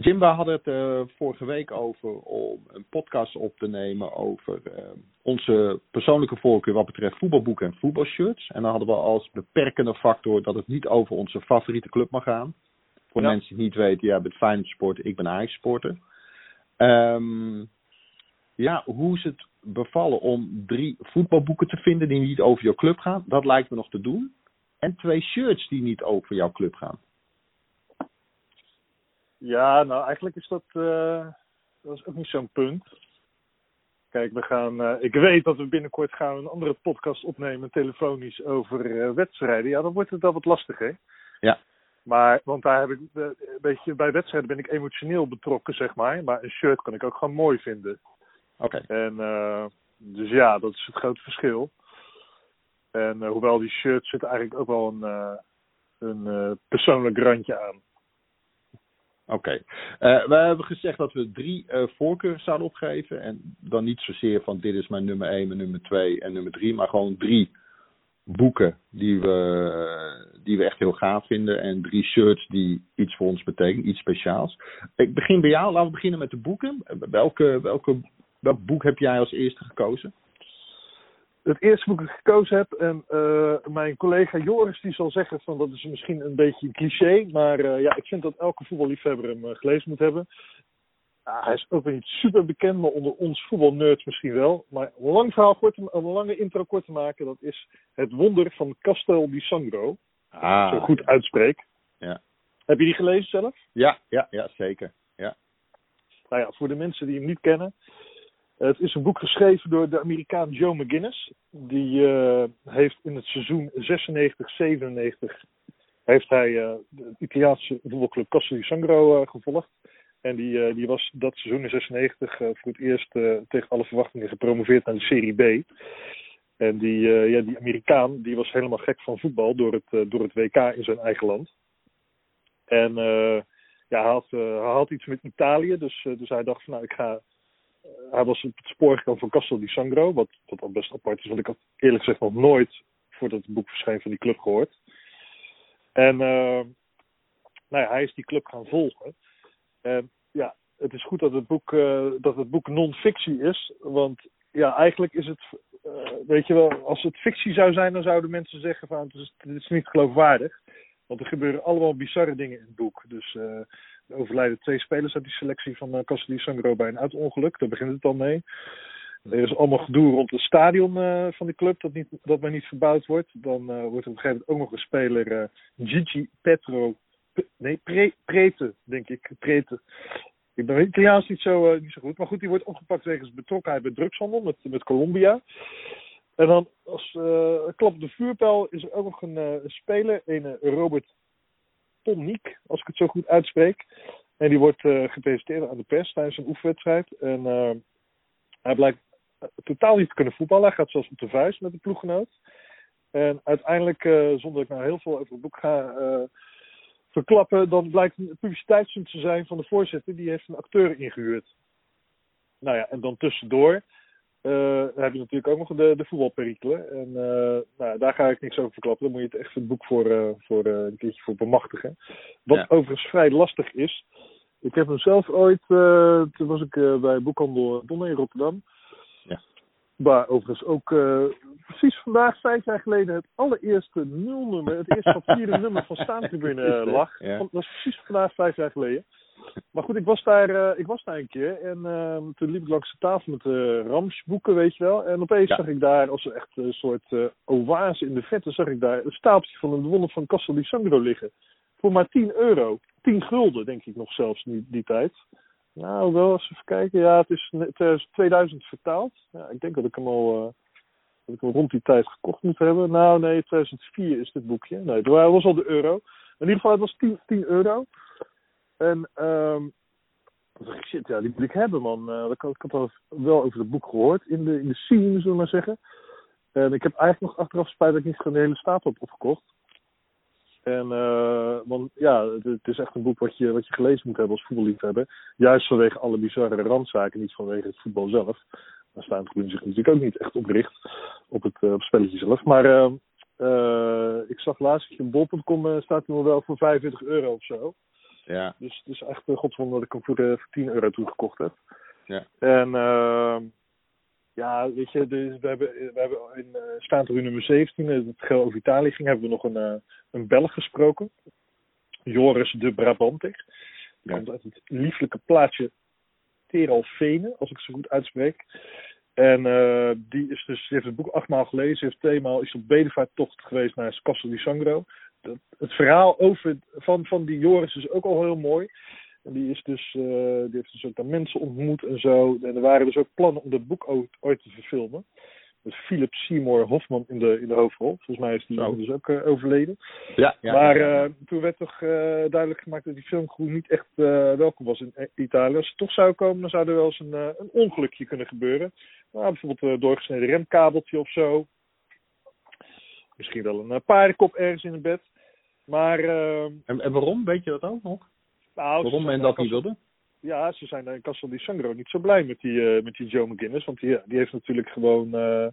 Jim, we hadden het uh, vorige week over om een podcast op te nemen over uh, onze persoonlijke voorkeur wat betreft voetbalboeken en voetbalshirts. En dan hadden we als beperkende factor dat het niet over onze favoriete club mag gaan. Voor Ja. mensen die het niet weten, jij bent Feyenoord supporter, ik ben Ajax supporter. Ehm, ja, hoe is het bevallen om drie voetbalboeken te vinden die niet over jouw club gaan? Dat lijkt me nog te doen. En twee shirts die niet over jouw club gaan. Ja, nou eigenlijk is dat, eh, dat is ook niet zo'n punt. Kijk, we gaan, eh, ik weet dat we binnenkort gaan een andere podcast opnemen, telefonisch, over eh, wedstrijden. Ja, dan wordt het wel wat lastiger. Ja. Maar, want daar heb ik, een beetje, bij wedstrijden ben ik emotioneel betrokken, zeg maar. Maar een shirt kan ik ook gewoon mooi vinden. Oké. En, eh, dus ja, dat is het grote verschil. En hoewel die shirt zit eigenlijk ook wel een, een persoonlijk randje aan. Oké. Eh, we hebben gezegd dat we drie eh, voorkeuren zouden opgeven. En dan niet zozeer van dit is mijn nummer 1, mijn nummer 2 en nummer 3. Maar gewoon drie boeken die we, eh, die we echt heel gaaf vinden. En drie shirts die iets voor ons betekenen, iets speciaals. Ik begin bij jou. Laten we beginnen met de boeken. Welke, welke, welk boek heb jij als eerste gekozen? Het eerste boek dat ik gekozen heb. En eh, mijn collega Joris die zal zeggen van dat is misschien een beetje een cliché. Maar eh, ja, ik vind dat elke voetballiefhebber hem eh, gelezen moet hebben. Hij is ook niet super bekend, maar onder ons voetbalnerds misschien wel. Maar een lang verhaal kort te, een lange intro kort te maken, dat is Het Wonder van Castel di Sangro. Ah, Zo goed uitspreek. Ja. Heb je die gelezen zelf? Ja, ja, ja zeker. Ja. Nou ja, voor de mensen die hem niet kennen. Het is een boek geschreven door de Amerikaan Joe McGuinness. Die eh, heeft in het seizoen 96-97 heeft hij eh, de Italiaanse voetbalclub Castel di Sangro eh, gevolgd. En die, eh, die was dat seizoen in 96 eh, voor het eerst eh, tegen alle verwachtingen gepromoveerd naar de Serie B. En die, eh, ja, die Amerikaan die was helemaal gek van voetbal door het, eh, door het WK in zijn eigen land. En eh, ja, hij had, eh, had iets met Italië, dus, eh, dus hij dacht van nou ik ga eh, hij was op het spoor gekomen van Castel di Sangro, wat, wat al best apart is, want ik had eerlijk gezegd nog nooit voordat het boek verscheen van die club gehoord. En eh, nou ja, hij is die club gaan volgen. En ja, het is goed dat het boek, eh, dat het boek non-fictie is, want ja, eigenlijk is het, eh, weet je wel, als het fictie zou zijn, dan zouden mensen zeggen van het is, dit is niet geloofwaardig. Want er gebeuren allemaal bizarre dingen in het boek. Dus overlijden twee spelers uit die selectie van uh, Sangro bij een auto-ongeluk. Daar begint het al mee. Er is allemaal gedoe rond het stadion eh, van de club dat, niet, dat maar niet verbouwd wordt. Dan eh, wordt op een gegeven moment ook nog een speler, Gigi Petro, nee, Pre, Prete, denk ik. Prete. Ik ben Italiaans niet zo, niet zo goed. Maar goed, die wordt opgepakt wegens betrokkenheid bij drugshandel met, met Colombia. En dan als klap op de vuurpijl is er ook nog een speler, een Robert Pomniek, als ik het zo goed uitspreek. En die wordt eh, gepresenteerd aan de pers tijdens een oefenwedstrijd. En eh, hij blijkt eh, totaal niet te kunnen voetballen. Hij gaat zelfs op de vuist met de ploeggenoot. En uiteindelijk, zonder dat ik nou heel veel over het boek ga verklappen, dan blijkt een publiciteitsstunt te zijn van de voorzitter. Die heeft een acteur ingehuurd. Nou ja, en dan tussendoor eh, heb je natuurlijk ook nog de, de voetbalperikelen. En eh, nou, daar ga ik niks over verklappen. Dan moet je het echt het boek voor, eh, voor een keertje voor bemachtigen. Wat Ja. overigens vrij lastig is. Ik heb hem zelf ooit, toen was ik bij boekhandel Donne in Rotterdam. Ja. Waar overigens ook precies vandaag, vijf jaar geleden, het allereerste nulnummer, het eerste papieren nummer van Staantribune lag. Ja. Dat was precies vandaag, vijf jaar geleden. Maar goed, ik was daar, eh, ik was daar een keer en eh, toen liep ik langs de tafel met de Ramsboeken, weet je wel. En opeens Ja. zag ik daar, als een echt een soort eh, oase in de vette, zag ik daar een stapeltje van een wonder van Castel di Sangro liggen. Voor maar 10 euro. 10 gulden, denk ik nog zelfs, die, die tijd. Nou, wel eens even kijken. Ja, het is net- 2000 vertaald. Ja, ik denk dat ik hem al eh, dat ik hem rond die tijd gekocht moet hebben. Nou, nee, 2004 is dit boekje. Nee, dat was al de euro. In ieder geval, het was 10, 10 euro. En ehm toen dacht ik, shit, ja, die moet ik hebben, man. Eh, ik, had, ik had al wel over het boek gehoord. In de, in de scene, zullen we maar zeggen. En ik heb eigenlijk nog achteraf spijt dat ik niet de hele stapel heb opgekocht. En, eh, want ja, het, is echt een boek wat je, wat je gelezen moet hebben als voetballiefhebber. Juist vanwege alle bizarre randzaken, niet vanwege het voetbal zelf. Daar staan Groen zich natuurlijk ook niet echt op richt, op het, eh, op het spelletje zelf. Maar eh, eh, ik zag laatst dat je in bol.com eh, staat nog wel voor 25 euro of zo. Ja. Dus het is echt uh, godverdomme dat ik hem voor, uh, voor 10 euro toegekocht heb. Ja. En ehm, ja, weet je, dus we hebben, we hebben in uh, er in nummer 17, het geel over Italië ging, hebben we nog een, een Belg gesproken. Joris de Brabanter. Die Ja. komt uit het lieflijke plaatsje Teralvene, als ik het zo goed uitspreek. En uh, die is dus, die heeft het boek achtmaal gelezen, heeft tweemaal is op bedevaarttocht geweest naar Castel di Sangro. Dat, het verhaal over, van, van die Joris is ook al heel mooi. En die, is dus, uh, die heeft dus ook daar mensen ontmoet en zo. En er waren dus ook plannen om dat boek ooit, ooit te verfilmen. Met Philip Seymour Hoffman in de, in de hoofdrol. Volgens mij is die dus ook uh, overleden. Ja, ja, maar ja, uh, toen werd toch uh, duidelijk gemaakt dat die filmcrew niet echt uh, welkom was in Italië. Als ze toch zou komen, dan zou er wel eens een, uh, een ongelukje kunnen gebeuren. Nou, bijvoorbeeld een doorgesneden remkabeltje of zo. Misschien wel een uh, paardenkop ergens in het bed. Maar. Uh, En, en waarom? Weet je dat ook nog? nou, Waarom men dat niet wilde? Ja, ze zijn daar in Castel di Sangro niet zo blij met die, uh, met die Joe McGuinness. Want die, die heeft natuurlijk gewoon. Uh,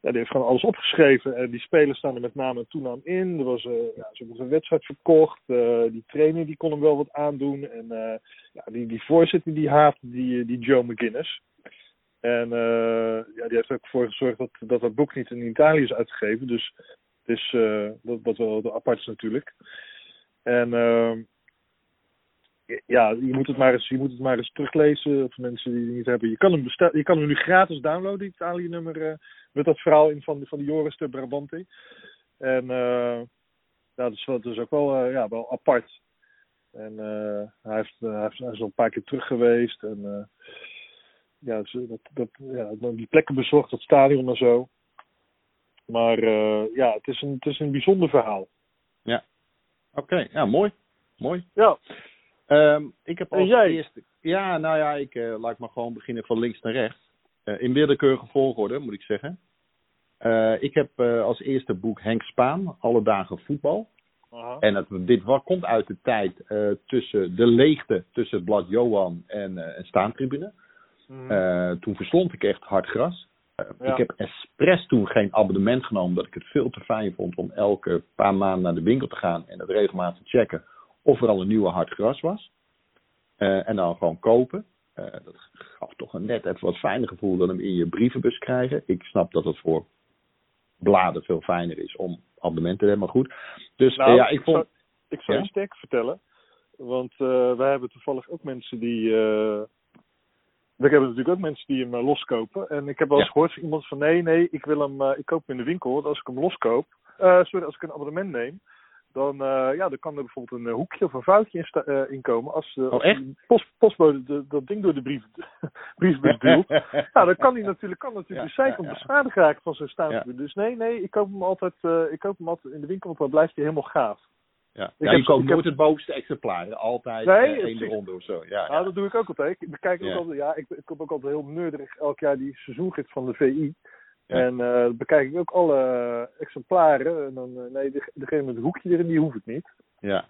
ja, die heeft gewoon alles opgeschreven. En die spelers staan er met naam en toenaam in. Er was uh, ja, ze hebben een wedstrijd verkocht. Die trainer die kon hem wel wat aandoen. En ja, die, die voorzitter die haatte die, die Joe McGuinness. En uh, ja, die heeft er ook voor gezorgd dat, dat dat boek niet in Italië is uitgegeven. Dus het uh, dat, dat wel apart is natuurlijk. En uh, ja, je moet, het maar eens, je moet het maar eens teruglezen. Voor mensen die het niet hebben. Je kan hem, je kan hem nu gratis downloaden, die Italië-nummer. Uh, met dat verhaal in van, van de Joris de Brabante. En ja, dat is, dat is ook wel, ja, wel apart. En hij, heeft, hij is al een paar keer terug geweest. En ja, dat, dat, ja, die plekken bezocht, dat stadion en zo. Maar ja, het is, een, het is een bijzonder verhaal. Ja, oké. Okay. Ja, mooi. Mooi. Ja. Um, ik heb als eerste. Ja, nou ja, ik uh, laat maar gewoon beginnen van links naar rechts. Uh, in willekeurige volgorde, moet ik zeggen. Uh, ik heb als eerste boek Henk Spaan, Alle dagen voetbal. Aha. En het, dit wat, komt uit de tijd tussen de leegte tussen het blad Johan en, en Staantribune. Mm. toen verslond ik echt hard gras. Ja. Ik heb expres toen geen abonnement genomen, omdat ik het veel te fijn vond om elke paar maanden naar de winkel te gaan en het regelmatig te checken of er al een nieuwe hard gras was. Uh, en dan gewoon kopen. Uh, dat gaf toch een net even wat fijner gevoel dan hem in je brievenbus krijgen. Ik snap dat het voor bladen veel fijner is om abonnementen te hebben, maar goed. Dus nou, uh, ja, ik vond... zou, ik zou Ja? je sterk vertellen. Want wij hebben toevallig ook mensen die... We hebben natuurlijk ook mensen die hem uh, loskopen. En ik heb wel eens Ja. gehoord van iemand van... Nee, nee, ik wil hem... Uh, ik koop hem in de winkel. Want als ik hem loskoop... Uh, sorry, als ik een abonnement neem... Dan, uh, ja, dan kan er bijvoorbeeld een hoekje of een foutje in, sta- uh, in komen. Als, uh, als echt? post, postbode de, dat ding door de brief, briefbus duwt. nou, dan kan hij natuurlijk, kan natuurlijk Ja, de zijkant ja, ja. beschadigd raken van zijn staan. Ja. Dus nee, nee, ik koop hem altijd, ik koop hem altijd in de winkel, want dan blijft hij helemaal gaaf. Ja, Ik ja heb- je koopt ik heb- het bovenste exemplaar. Altijd Nee, één ronde of zo. Ja, Ja, ja. dat doe ik ook altijd. Ik bekijk ook altijd, ja, ik, ik koop ook altijd heel neurderig elk jaar die seizoengids van de VI. En eh bekijk ik ook alle exemplaren. En dan, eh, nee, de- degene met het hoekje erin, die hoef ik niet. ja.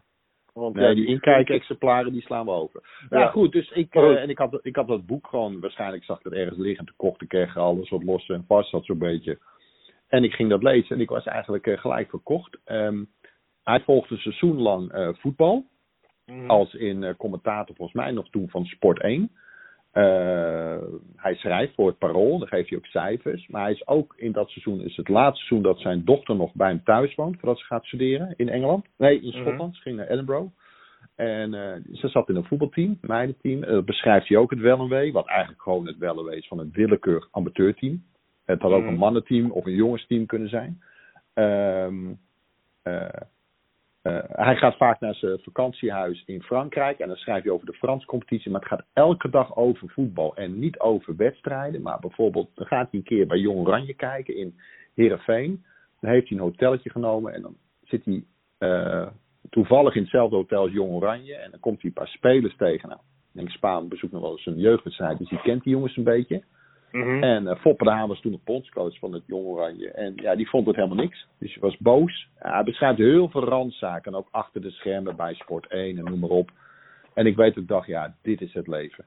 Want, Nee, ja, die inkijkexemplaren die slaan we over. Ja. Ja, goed, dus ik, eh, en ik had, ik had dat boek gewoon, waarschijnlijk zag ik het ergens liggen, toen kocht ik echt alles wat los en vast zat zo'n beetje. En ik ging dat lezen en ik was eigenlijk gelijk verkocht. Ehm, hij volgde seizoen lang eh, voetbal, Mhm. als in eh, commentator volgens mij nog toen van Sport 1. Eh, hij schrijft voor het Parool, dan geeft hij ook cijfers. Maar hij is ook in dat seizoen, is het laatste seizoen dat zijn dochter nog bij hem thuis woont, voordat ze gaat studeren in Engeland. Nee, in Schotland. Ze ging naar Edinburgh. En ze zat in een voetbalteam, meidenteam. Beschrijft hij ook het wel en wee, wat eigenlijk gewoon het wel en wee is van een willekeurig amateurteam. Het had ook Mhm. een mannenteam of een jongensteam kunnen zijn. Eh, hij gaat vaak naar zijn vakantiehuis in Frankrijk en dan schrijft hij over de Franse competitie. Maar het gaat elke dag over voetbal en niet over wedstrijden. Maar bijvoorbeeld, dan gaat hij een keer bij Jong Oranje kijken in Heerenveen. Dan heeft hij een hotelletje genomen en dan zit hij eh, toevallig in hetzelfde hotel als Jong Oranje. En dan komt hij een paar spelers tegen. Nou, ik denk Spaan bezoekt nog wel eens een jeugdwedstrijd, dus die kent die jongens een beetje. Mhm. En uh, Foppe de Haan was toen de bondscoach van het Jong Oranje. En ja, die vond het helemaal niks. Dus hij was boos. Ja, hij beschrijft heel veel randzaken. Ook achter de schermen bij Sport 1 en noem maar op. En ik weet ik dacht, ja, dit is het leven.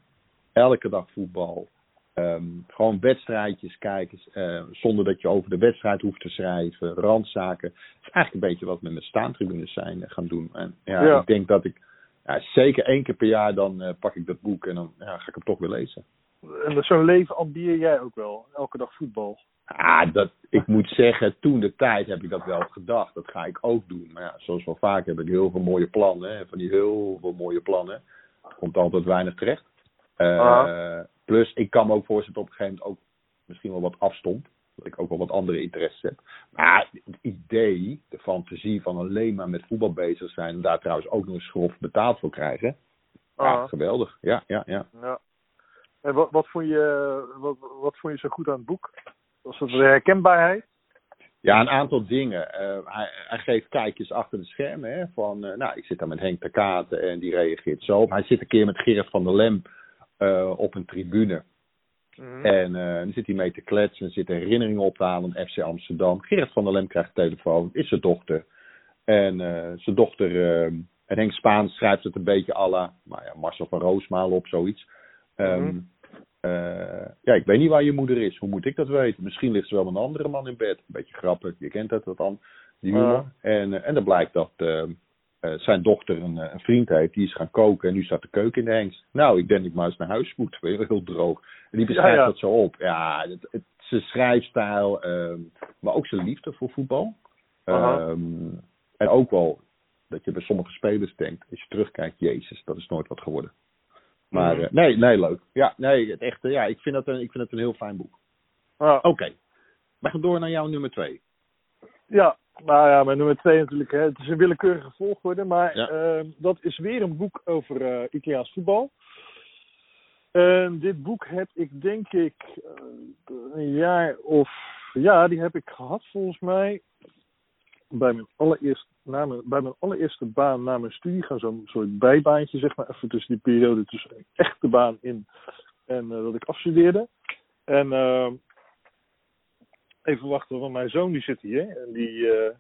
Elke dag voetbal. Ehm, gewoon wedstrijdjes kijken. eh, zonder dat je over de wedstrijd hoeft te schrijven. Randzaken. Dat is eigenlijk een beetje wat we met staantribunes zijn eh, gaan doen. En ja, Ja. ik denk dat ik ja, zeker één keer per jaar dan pak ik dat boek en dan ja, ga ik hem toch weer lezen. En zo'n leven ambieer jij ook wel, elke dag voetbal. Ah, dat, ik moet zeggen, toen de tijd heb ik dat wel gedacht. Dat ga ik ook doen. Maar ja, zoals wel vaak heb ik heel veel mooie plannen. Hè, van die heel veel mooie plannen. Komt altijd weinig terecht. Eh, Aha. plus, ik kan me ook voorstellen dat op een gegeven moment ook misschien wel wat afstond. Dat ik ook wel wat andere interesses heb. Maar het idee, de fantasie van alleen maar met voetbal bezig zijn. En daar trouwens ook nog eens grof betaald voor krijgen. Ja, Aha. geweldig. Ja, ja, ja. Ja. En wat, wat, vond je, wat, wat vond je zo goed aan het boek? Was het de herkenbaarheid? Ja, een aantal dingen. Eh, hij, hij geeft kijkjes achter de schermen. Hè, van, eh, nou, ik zit daar met Henk de Katen en die reageert zo. Hij zit een keer met Gerrit van der Lem eh, op een tribune. Mhm. En dan zit hij mee te kletsen en zit herinneringen op te halen aan FC Amsterdam. Gerrit van der Lem krijgt de telefoon, is zijn dochter. En zijn dochter, en Henk Spaans schrijft het een beetje à la, nou ja, Marcel van Roosmalen op zoiets. Ehm, Mhm. eh, ja, ik weet niet waar je moeder is. Hoe moet ik dat weten? Misschien ligt ze wel met een andere man in bed. Een beetje grappig, je kent dat, dat dan, die humor. En, eh, en dan blijkt dat eh, eh, zijn dochter een, een vriend heeft, die is gaan koken en nu staat de keuken in de hengst. Nou, ik denk dat ik maar eens naar huis moet, weer heel droog. En die beschrijft Ja, ja. dat zo op. Ja, het, het, zijn schrijfstijl, ehm, maar ook zijn liefde voor voetbal. Ehm, en ook wel dat je bij sommige spelers denkt, als je terugkijkt, jezus, dat is nooit wat geworden. Maar Mhm. eh, nee, nee, leuk. Ja, nee, het echte, ja, ik vind het een, ik vind het een heel fijn boek. Ja. Oké, we gaan door naar jouw nummer twee. Ja, nou ja, mijn nummer twee natuurlijk. Hè. Het is een willekeurige volgorde, maar Ja. ehm, dat is weer een boek over eh Italiaans voetbal. En dit boek heb ik denk ik eh, een jaar of ja, die heb ik gehad volgens mij bij mijn allereerste, na mijn, bij mijn allereerste baan na mijn studie. Gaan zo'n soort bijbaantje zeg maar even tussen die periode tussen een echte baan in en eh, dat ik afstudeerde. En ehm, even wachten, want mijn zoon die zit hier. En die, eh,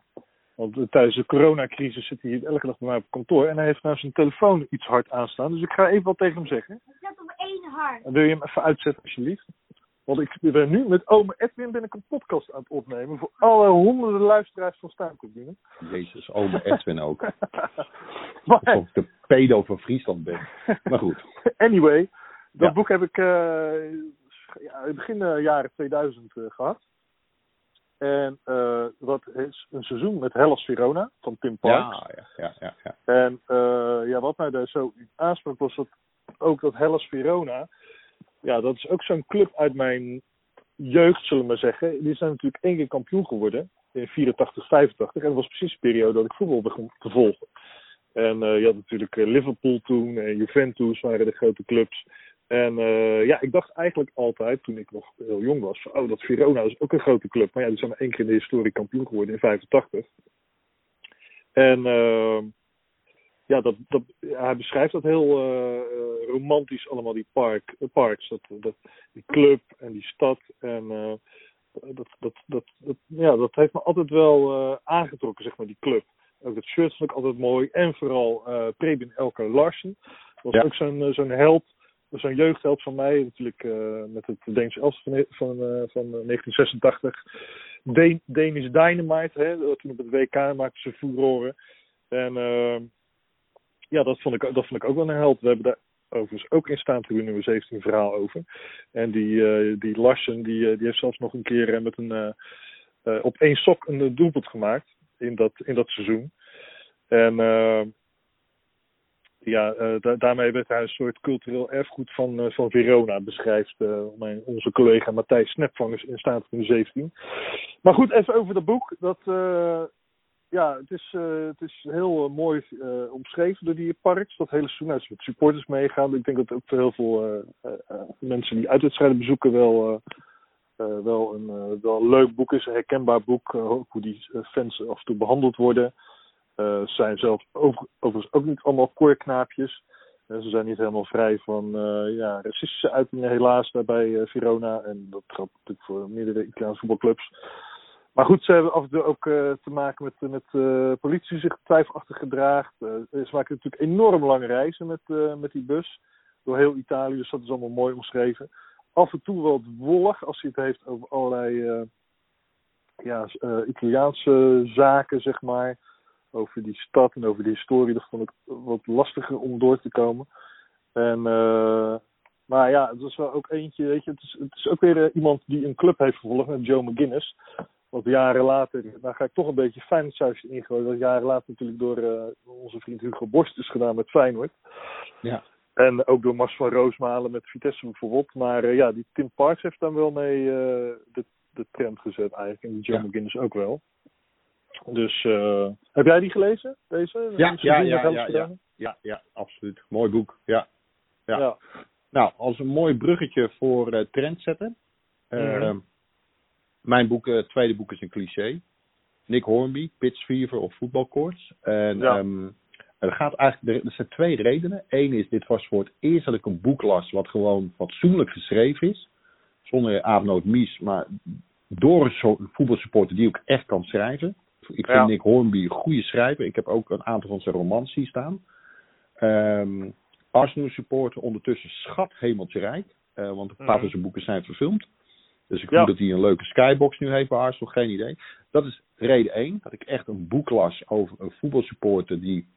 want tijdens de coronacrisis zit hij hier elke dag bij mij op kantoor. En hij heeft nou zijn telefoon iets hard aanstaan. Dus ik ga even wat tegen hem zeggen. Het zit op één hart. En wil je hem even uitzetten alsjeblieft? Want ik ben nu met ome Edwin ben ik een podcast aan het opnemen. Voor alle honderden luisteraars van Staantribune. Jezus, ome Edwin ook. maar, Alsof ik de pedo van Friesland ben. Maar goed. anyway, dat Ja. boek heb ik eh, ja, in begin eh, jaren 2000 eh, gehad. En dat is een seizoen met Hellas Verona van Tim Parks. Ja, ja, ja, ja, ja. En ja, wat mij daar zo aansprak was dat ook dat Hellas Verona. Ja, dat is ook zo'n club uit mijn jeugd, zullen we maar zeggen. Die zijn natuurlijk één keer kampioen geworden. In 84, 85. En dat was precies de periode dat ik voetbal begon te volgen. En eh, je had natuurlijk eh, Liverpool toen en Juventus waren de grote clubs. En eh, ja, ik dacht eigenlijk altijd, toen ik nog heel jong was, van, oh, dat Verona is ook een grote club. Maar ja, die zijn maar één keer in de historie kampioen geworden in 85. En ja, dat, dat, hij beschrijft dat heel eh, eh, romantisch allemaal, die park, eh, parks. Dat, dat, die club en die stad. En dat, dat, dat, dat, ja, dat heeft me altijd wel aangetrokken, zeg maar, die club. Ook het shirt vond ik altijd mooi. En vooral Preben Elke Larsen. Dat was Ja. ook zo'n zo'n held, zo'n jeugdheld van mij. Natuurlijk met het Deense elftal van, van, van eh, 1986. Dan- Danish Dynamite, hè, toen op het WK maakte ze furoren. En ja, dat vond, ik, dat vond ik ook wel een held. We hebben daar overigens ook in staantribune nummer 17 een verhaal over. En die, eh, die Larsen, die, eh, die heeft zelfs nog een keer eh, met een, op één sok een doelpunt gemaakt in dat, in dat seizoen. En ja, da- daarmee werd hij een soort cultureel erfgoed van, van Verona, beschrijft mijn, onze collega Matthijs Snepvangers in staantribune 17. Maar goed, even over dat boek. Dat, ja, het is, eh, het is heel eh, mooi eh, omschreven door die parks. Dat hele seizoen uit met supporters meegaan. Ik denk dat ook voor heel veel mensen die uitwedstrijden bezoeken wel, wel, een, wel leuk boek is. Een herkenbaar boek. hoe die fans af en toe behandeld worden. Ze zijn zelf over, overigens ook niet allemaal koorknaapjes. Ze zijn niet helemaal vrij van ja, racistische uitingen helaas daar bij eh, Verona. En dat geldt natuurlijk voor meerdere Italiaanse voetbalclubs. Maar goed, ze hebben af en toe ook eh, te maken met, met eh, politie zich twijfelachtig gedraagt. Eh, ze maken natuurlijk enorm lange reizen met, met die bus. Door heel Italië, dus dat is allemaal mooi omschreven. Af en toe wel wollig als hij het heeft over allerlei ja, Italiaanse zaken, zeg maar. over die stad en over de historie. Dat vond ik wat lastiger om door te komen. En, uh, maar ja, het was wel ook eentje, weet je, het is, het is ook weer uh, iemand die een club heeft gevolgd Joe McGuinness. Wat jaren later, daar ga ik toch een beetje Feyenoord ingooien. Dat jaren later natuurlijk door uh, onze vriend Hugo Borst is gedaan met Feyenoord. Ja. En ook door Mars van Roosmalen met Vitesse bijvoorbeeld. Maar uh, ja, die Tim Parks heeft dan wel mee uh, de, de trend gezet eigenlijk. En die Joe ja. McGuinness ook wel. Dus heb jij die gelezen, deze? Ja, ja, ja, ja, ja, ja, ja, absoluut. Mooi boek, ja. ja. ja. Nou, als een mooi bruggetje voor uh, trendsetten. Mm-hmm. Mijn boek, het tweede boek is een cliché. Nick Hornby, Pitch Fever of voetbalkoorts. En Ja. um, er, gaat eigenlijk, er zijn twee redenen. Eén is, dit was voor het eerst dat ik een boek las wat gewoon fatsoenlijk geschreven is. Zonder avondnood mies, maar door een voetbalsupporter die ook echt kan schrijven. Ik vind Ja. Nick Hornby een goede schrijver. Ik heb ook een aantal van zijn romans zien staan. Ehm Arsenal supporter, ondertussen schat hemeltje rijk. eh, want een paar van zijn boeken zijn verfilmd. Dus ik Ja. dat hij een leuke skybox nu heeft bij Arsenal, geen idee. Dat is reden één. Dat ik echt een boek las over een voetbalsupporter die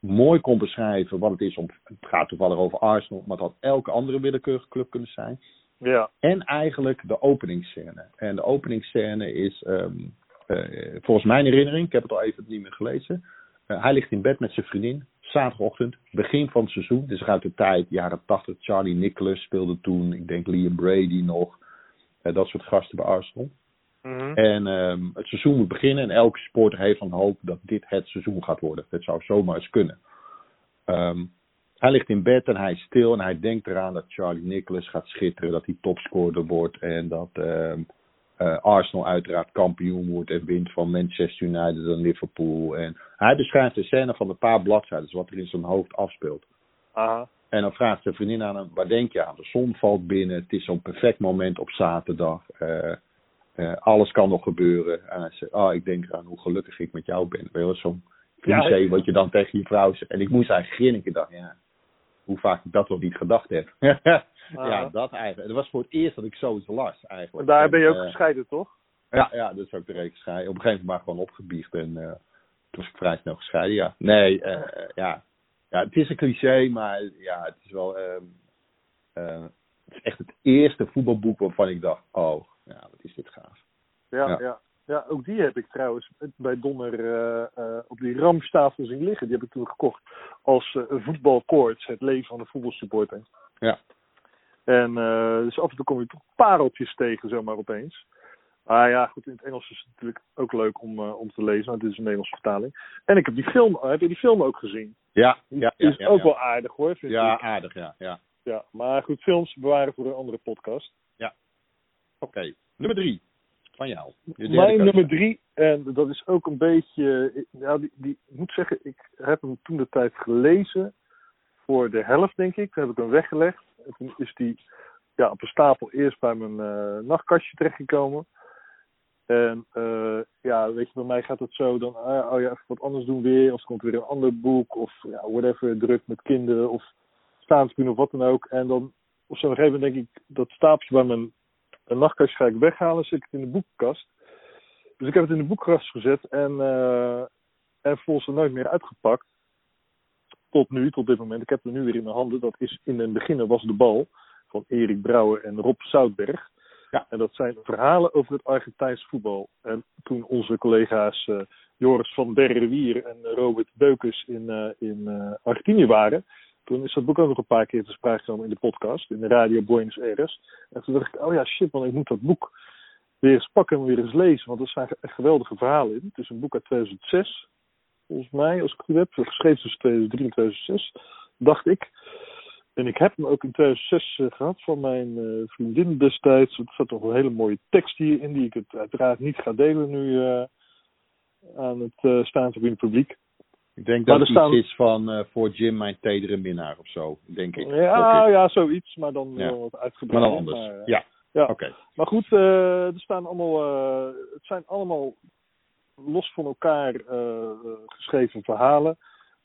mooi kon beschrijven wat het is om. Het gaat toevallig over Arsenal, maar het had elke andere willekeurige club kunnen zijn. Ja. En eigenlijk de openingsscène. En de openingsscène is, ehm, eh, volgens mijn herinnering, ik heb het al even niet meer gelezen. eh, hij ligt in bed met zijn vriendin, zaterdagochtend, begin van het seizoen. Dus uit de tijd, jaren 80, Charlie Nicholas speelde toen, ik denk Liam Brady nog. Eh, dat soort gasten bij Arsenal. Mhm. En ehm, het seizoen moet beginnen en elke supporter heeft van hoop dat dit het seizoen gaat worden. Het zou zomaar eens kunnen. Ehm, hij ligt in bed en hij is stil en hij denkt eraan dat Charlie Nicholas gaat schitteren, dat hij topscorer wordt en dat ehm, eh, Arsenal uiteraard kampioen wordt en wint van Manchester United en Liverpool. En hij beschrijft de scène van een paar bladzijden, dus wat er in zijn hoofd afspeelt. Aha. En dan vraagt zijn vriendin aan hem, waar denk je aan? De zon valt binnen, het is zo'n perfect moment op zaterdag. eh, eh, alles kan nog gebeuren. En hij zegt, oh, ik denk eraan hoe gelukkig ik met jou ben. Weet je zo'n cliché Ja. wat je dan tegen je vrouw zegt. En ik moest eigenlijk grinniken. Ik dacht, ja, hoe vaak ik dat wel niet gedacht heb. ja, Aha. dat eigenlijk. Het was voor het eerst dat ik zoiets las eigenlijk. daar ben je ook eh, gescheiden, toch? ja, ja, dat is ook de reeks gescheiden. Op een gegeven moment maar gewoon opgebiecht en toen was ik vrij snel gescheiden, ja. Nee, ja. Ja, het is een cliché, maar ja, het is wel, ehm, eh, het is echt het eerste voetbalboek waarvan ik dacht, oh, ja, wat is dit gaaf. Ja, Ja. ja. ja. ook die heb ik trouwens bij Donner eh, eh, op die ramstafel zien liggen. Die heb ik toen gekocht als voetbalkoorts, het leven van de voetbalsupporter. Ja. En dus af en toe kom je toch pareltjes tegen, zomaar opeens. Maar ja, goed, in het Engels is het natuurlijk ook leuk om, eh, om te lezen, want het is een Nederlandse vertaling. En ik heb die film, heb je die film ook gezien? Ja, ja, ja. is ja, ook ja. wel aardig hoor, vind Ja, ik. aardig, ja, ja. Ja, maar goed, films bewaren voor een andere podcast. Oké, nummer drie van jou. Mijn nummer drie, en dat is ook een beetje. Ja, die, die, ik moet zeggen, ik heb hem toen de tijd gelezen. Voor de helft, denk ik. Toen heb ik hem weggelegd. En toen is die ja, op een stapel eerst bij mijn eh, nachtkastje terechtgekomen. En eh, ja, weet je, bij mij gaat het zo dan, ah, oh ja, even wat anders doen weer. Of er komt weer een ander boek. Of ja, whatever, druk met kinderen. Of staansbeen of wat dan ook. En dan op zo'n gegeven moment denk ik, dat stapeltje bij mijn een nachtkastje ga ik weghalen, zet ik het in de boekenkast. Dus ik heb het in de boekenkast gezet en, eh en nooit meer uitgepakt. Tot nu, tot dit moment. Ik heb het nu weer in mijn handen. Dat is in het begin was de bal van Erik Brouwer en Rob Zoutberg. Ja. En dat zijn verhalen over het Argentijns voetbal. En toen onze collega's eh, Joris van der Wier en Robert Beukers in, eh, in eh, Argentinië waren, toen is dat boek ook nog een paar keer te sprake gekomen in de podcast, in de radio Buenos Aires. En toen dacht ik, oh ja, shit, man, ik moet dat boek weer eens pakken en weer eens lezen. Want er zijn echt geweldige verhalen in. Het is een boek uit 2006, volgens mij, als ik het goed heb. Geschreven tussen 2003 en 2006, dacht ik. En ik heb hem ook in 2006 eh, gehad van mijn eh, vriendin destijds. Er zat toch een hele mooie tekst hierin, die ik het uiteraard niet ga delen nu eh, aan het staan in het publiek. Ik denk Maar dat het staan- iets is van voor Jim mijn tedere minnaar of zo, denk ik. Ja, ik. ja, zoiets, maar dan Ja. wat Maar uitgebreider. dan anders. Maar, ja, ja. oké. Maar goed, er staan allemaal, het zijn allemaal los van elkaar geschreven verhalen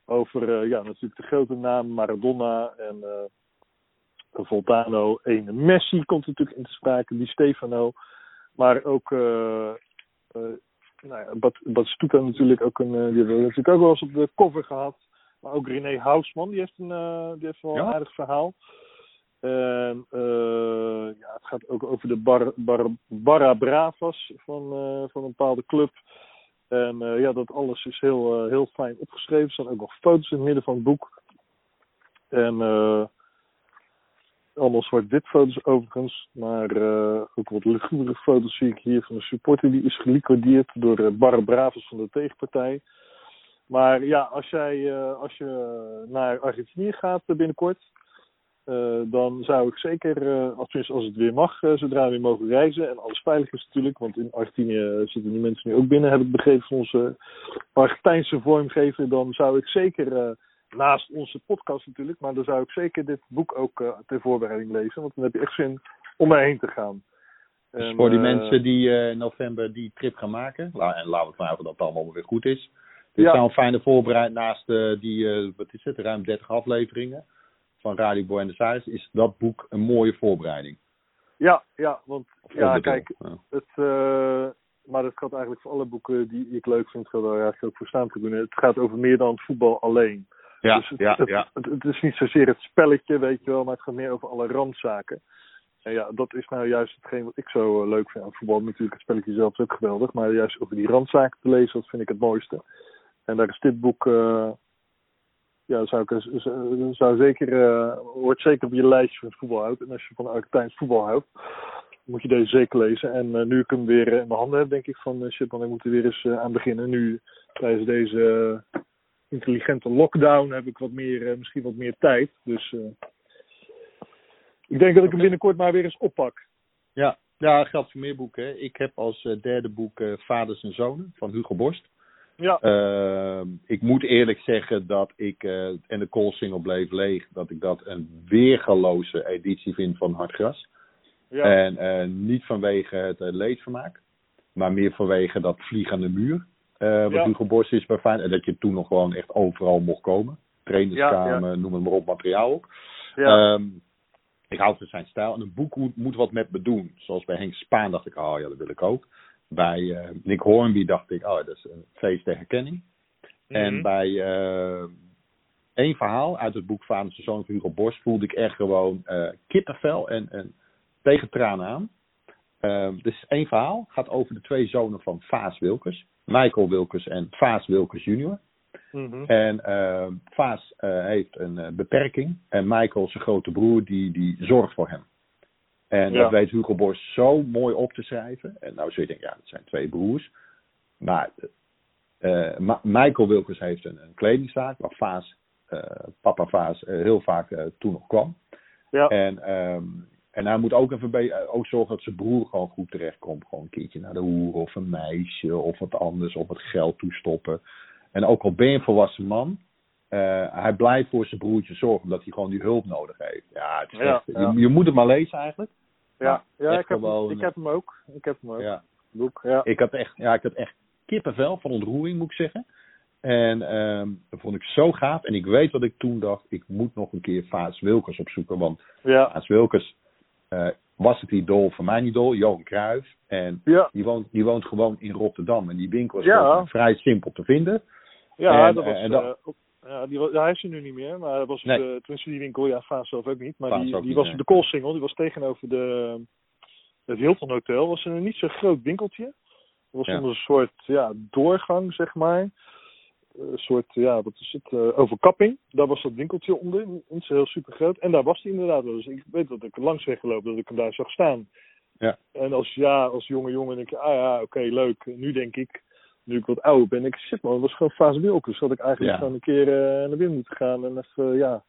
over eh, ja, natuurlijk de grote namen Maradona en eh Voltano. Een Messi komt natuurlijk in te sprake, die Stefano. Maar ook eh, nou ja, Bad, natuurlijk ook een, die hebben we natuurlijk ook wel eens op de cover gehad. Maar ook René Hausman, die heeft, een, die heeft wel een aardig verhaal. En ja, het gaat ook over de Bar, Bar, Barra Bravas van, van een bepaalde club. En ja, dat alles is heel, heel fijn opgeschreven. Er staan ook nog foto's in het midden van het boek. En allemaal zwart-wit foto's overigens. Maar uh, ook wat lugubere foto's zie ik hier van een supporter die is geliquideerd door Barre Bravos van de tegenpartij. Maar ja, als, jij, als je naar Argentinië gaat binnenkort, dan zou ik zeker, als, als het weer mag, zodra we weer mogen reizen en alles veilig is natuurlijk, want in Argentinië zitten die mensen nu ook binnen, heb ik begrepen van onze Argentijnse vormgever, dan zou ik zeker naast onze podcast natuurlijk. Maar dan zou ik zeker dit boek ook uh, ter voorbereiding lezen. Want dan heb je echt zin om erheen te gaan. Dus voor die uh, mensen die in uh, november die trip gaan maken. en laten we vanuit dat het allemaal weer goed is. Dit ja. zou een fijne voorbereiding naast die, wat is het, ruim 30 afleveringen van Radio Buenos Aires. Is dat boek een mooie voorbereiding. Ja, ja want ja, kijk, ja. het, maar dat gaat eigenlijk voor alle boeken die ik leuk vind, gaat er eigenlijk ook voor staan te doen. Het gaat over meer dan het voetbal alleen. Ja, dus het, ja, het, ja. Het, het, is niet zozeer het spelletje, weet je wel, maar het gaat meer over alle randzaken. En ja, dat is nou juist hetgeen wat ik zo uh, leuk vind aan voetbal. Natuurlijk, het spelletje zelf is ook geweldig, maar juist over die randzaken te lezen, dat vind ik het mooiste. En daar is dit boek, uh, ja, zou ik, zou zeker, uh, hoort zeker op je lijstje van het voetbal houdt. En als je van Argentijns voetbal houdt, moet je deze zeker lezen. En nu ik hem weer in mijn handen heb, denk ik van shit, man, ik moet er weer eens aan beginnen. Nu tijdens deze intelligente lockdown heb ik wat meer, uh, misschien wat meer tijd. Dus uh, ik denk dat ik hem binnenkort maar weer eens oppak. Ja, ja geldt voor meer boeken. Ik heb als uh, derde boek Vaders en Zonen van Hugo Borst. Ja. Ehm, ik moet eerlijk zeggen dat ik, en de koolsingel bleef leeg, dat ik dat een weergaloze editie vind van Hartgras. Ja. En niet vanwege het leedvermaak, maar meer vanwege dat vlieg aan de muur. Uh, wat Ja. Hugo Borst is bij Feyenoord. En dat je toen nog gewoon echt overal mocht komen. Trainerskamer, Ja, noem het maar op, materiaal ook. Ja. Ehm, ik hou van zijn stijl. En een boek moet, moet wat met me doen. Zoals bij Henk Spaan dacht ik, oh ja, dat wil ik ook. Bij Nick Hornby dacht ik, oh, dat is een feest der herkenning. En Mhm. bij eh één verhaal uit het boek Vaders en Zoon van Hugo Borst voelde ik echt gewoon eh kippenvel en, en tegen tranen aan. Ehm, dus één verhaal gaat over de twee zonen van Vaas Wilkes. Michael Wilkes en Vaas Wilkes junior. Mhm. En ehm Vaas eh, heeft een beperking. En Michael, zijn grote broer, die, die zorgt voor hem. En Ja. dat weet Hugo Borst zo mooi op te schrijven. En nou zul je denken, ja, dat zijn twee broers. Maar eh, Ma- Michael Wilkes heeft een, een kledingzaak waar Vaas, eh, papa Vaas eh, heel vaak toen nog kwam. Ja. En, ehm, en hij moet ook even ook zorgen dat zijn broer gewoon goed terechtkomt. Gewoon een keertje naar de hoer of een meisje of wat anders. Of het geld toestoppen. En ook al ben je een volwassen man. Eh, hij blijft voor zijn broertje zorgen omdat hij gewoon die hulp nodig heeft. Ja, het is Ja, echt, ja. Je, je moet het maar lezen eigenlijk. Ja, ja ik, heb, gewoon- ik heb hem ook. Ik heb hem ook. Ja. Boek, ja. Ik had echt, ja, ik had echt kippenvel van ontroering, moet ik zeggen. En ehm, dat vond ik zo gaaf. En ik weet wat ik toen dacht. Ik moet nog een keer Vaas Wilkers opzoeken. Want Ja. Vaas Wilkers eh, was het idool van mijn idool, Johan Cruijff. En Ja. die woont, die woont gewoon in Rotterdam. En die winkel is Ja. gewoon vrij simpel te vinden. Ja, En, dat was. eh, en dat- eh, op- ja, die, wa- ja, hij is er nu niet meer, maar dat was Nee. de, tenminste die winkel, ja, Vaas zelf ook niet. Maar Vaas die, die niet, was nee. de Koolsingel, die was tegenover de, het Hilton Hotel. was een niet zo groot winkeltje. Het was Ja. onder een soort ja, doorgang, zeg maar. Een soort, ja, wat is het, eh, overkapping. Daar was dat winkeltje onder, niet zo heel super groot. En daar was hij inderdaad wel. Dus ik weet dat ik langs ben gelopen, dat ik hem daar zag staan. Ja. En als, ja, als jonge jongen denk ik, ah ja, oké, leuk. Nu denk ik, nu ik wat ouder ben, denk ik, shit man, dat was gewoon fase Wilkes. Dat ik eigenlijk Ja. gewoon een keer eh, naar binnen moeten gaan en even, ja,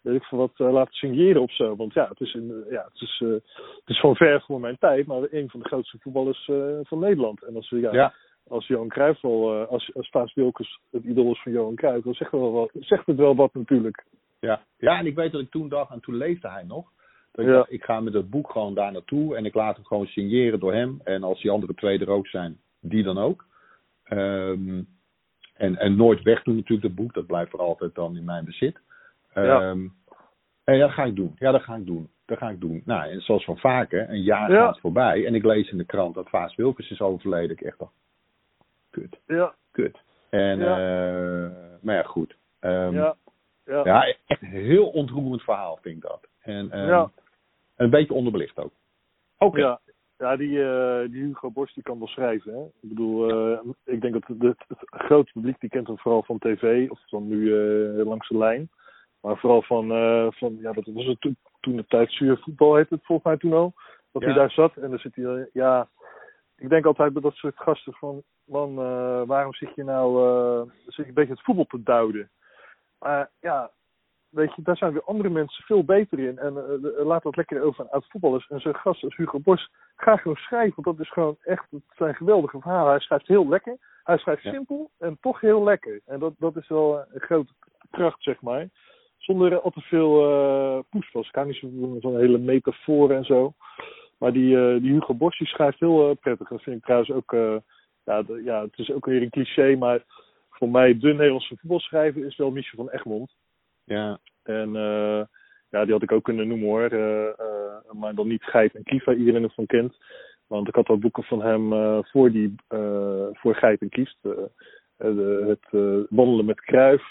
weet ik veel wat eh, laten signeren of zo. Want ja, het is, een, ja, het is, eh, het is van ver voor mijn tijd, maar een van de grootste voetballers eh, van Nederland. En als we, ja, Ja. als Johan Cruijff al, eh, als, als Vaas Wilkes het idool is van Johan Cruijff, dan zegt, het wel wat, zegt het wel wat natuurlijk. Ja. ja, en ik weet dat ik toen dacht, en toen leefde hij nog. Dat ik Ja. dacht, ik ga met het boek gewoon daar naartoe. En ik laat hem gewoon signeren door hem. En als die andere twee er ook zijn, die dan ook. Ehm, en, en nooit wegdoen natuurlijk, dat boek. Dat blijft voor altijd dan in mijn bezit. Ja. Ehm, en ja, dat ga ik doen. Ja, dat ga ik doen. Dat ga ik doen. Nou, en zoals van vaker, een jaar Ja. gaat voorbij. En ik lees in de krant dat Vaas Wilkes is overleden. Ik echt dacht, kut. Ja. Kut. En, Ja. eh, maar ja, goed. Ehm, ja. Ja. echt een heel ontroerend verhaal vind ik dat. En Ja. een beetje onderbelicht ook. Oké. Ja, ja die, eh, die Hugo Borst die kan wel schrijven. Hè? Ik bedoel, eh, ik denk dat het, het, het grote publiek die kent hem vooral van tv of van nu eh, langs de lijn. Maar vooral van, eh, van ja, wat was het toen, toen de tijd zuur voetbal heette het volgens mij toen al. Dat Ja. hij daar zat en dan zit hij, ja, ik denk altijd bij dat soort gasten van, man, waarom zit je nou, eh, zit je een beetje het voetbal te duiden? Maar ja, weet je, daar zijn weer andere mensen veel beter in. En laat dat lekker over aan voetballers. En zo'n gast als Hugo Bos, ga gewoon schrijven. Want dat is gewoon echt, het zijn geweldige verhalen. Hij schrijft heel lekker. Hij schrijft Ja. simpel en toch heel lekker. En dat, dat is wel een grote kracht, zeg maar. Zonder er al te veel uh, poespas. Ik hou niet zo van zo'n hele metaforen en zo. Maar die, eh, die Hugo Bos, die schrijft heel eh, prettig. Dat vind ik trouwens ook, ja, de- ja, het is ook weer een cliché. Maar voor mij de Nederlandse voetbalschrijver is wel Michel van Egmond. Ja. En eh, ja, die had ik ook kunnen noemen hoor. Eh, eh, maar dan niet Geit en Kief, waar iedereen het van kent. Want ik had al boeken van hem eh, voor, die, eh, voor Geit en Kief. De- het wandelen met Kruif.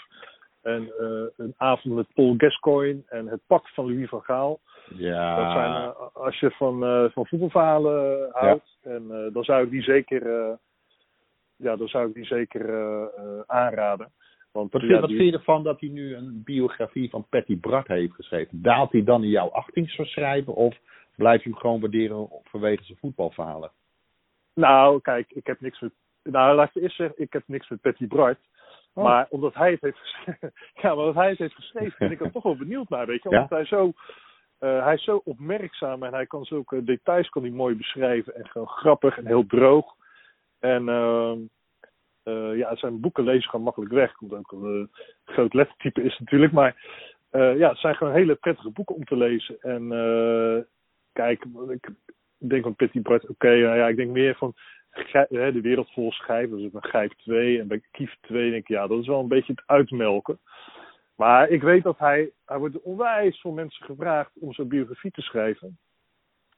En een avond met Paul Gascoigne. En het pak van Louis van Gaal. Ja. Dat zijn, als je van, van voetbalverhalen houdt. En dan zou ik die zeker, eh, ja, dan zou ik die zeker aanraden. Want, Wat, ja, vind, wat die- vind je ervan dat hij nu een biografie van Patty Bart heeft geschreven? Daalt hij dan in jouw achting zou schrijven? Of blijf je hem gewoon waarderen vanwege zijn voetbalverhalen? Nou, kijk, ik heb niks met. Nou, laat ik eerst zeggen, ik heb niks met Patty Bart. Oh. Maar omdat hij het heeft geschreven. ja, maar omdat hij het heeft geschreven, ben ik er toch wel benieuwd naar, weet je. Ja? Omdat hij zo. eh, hij is zo opmerkzaam en hij kan zulke details kan hij mooi beschrijven. En gewoon grappig en heel droog. En ehm, eh, ja, zijn boeken lezen gewoon makkelijk weg. Omdat ook een eh, groot lettertype is natuurlijk. Maar eh, ja, het zijn gewoon hele prettige boeken om te lezen. En kijk, ik denk van Patty Bart, oké, ja, ik denk meer van hè, de wereld vol schijf. Dus bij Gijp 2 en bij Kief 2 denk ik, ja, dat is wel een beetje het uitmelken. Maar ik weet dat hij, hij wordt onwijs veel mensen gevraagd om zijn biografie te schrijven.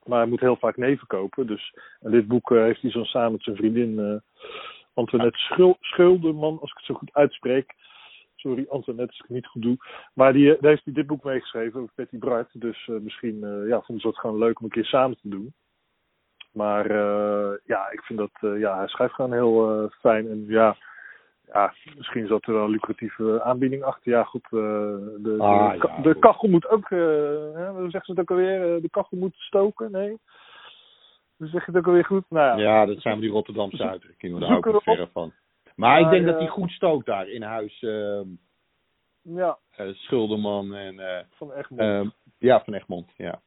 Maar hij moet heel vaak nee verkopen. Dus en dit boek heeft hij zo samen met zijn vriendin Antoinette Schul Schulderman, als ik het zo goed uitspreek. Sorry, Antoinette, als ik het niet goed doe. Maar die, eh, daar heeft hij dit boek meegeschreven over Betty Bart. Dus eh, misschien eh, ja, vonden ze het gewoon leuk om een keer samen te doen. Maar ja, ik vind dat ja, hij schrijft gewoon heel fijn. En ja, ja, misschien zat er wel een lucratieve aanbieding achter. Ja, goed. de, Ah, de, ka- ja, de goed. kachel moet ook, hè, hoe zeggen ze het ook alweer? De kachel moet stoken? Nee. Hoe zeg je het ook alweer goed? Nou ja, Ja, dat zijn we die Rotterdamse uitdrukkingen. Daar hou ik Zoeken er we verre van. Maar ik denk dat hij goed stookt daar in huis ehm, ja, eh, Schulderman en eh, van Egmond. ehm, ja, van Egmond. Ja.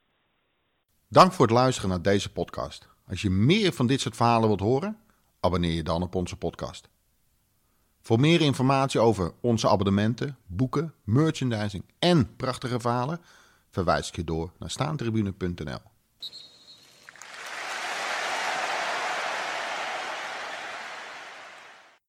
Dank voor het luisteren naar deze podcast. Als je meer van dit soort verhalen wilt horen, abonneer je dan op onze podcast. Voor meer informatie over onze abonnementen, boeken, merchandising en prachtige verhalen, verwijs ik je door naar staantribune.nl.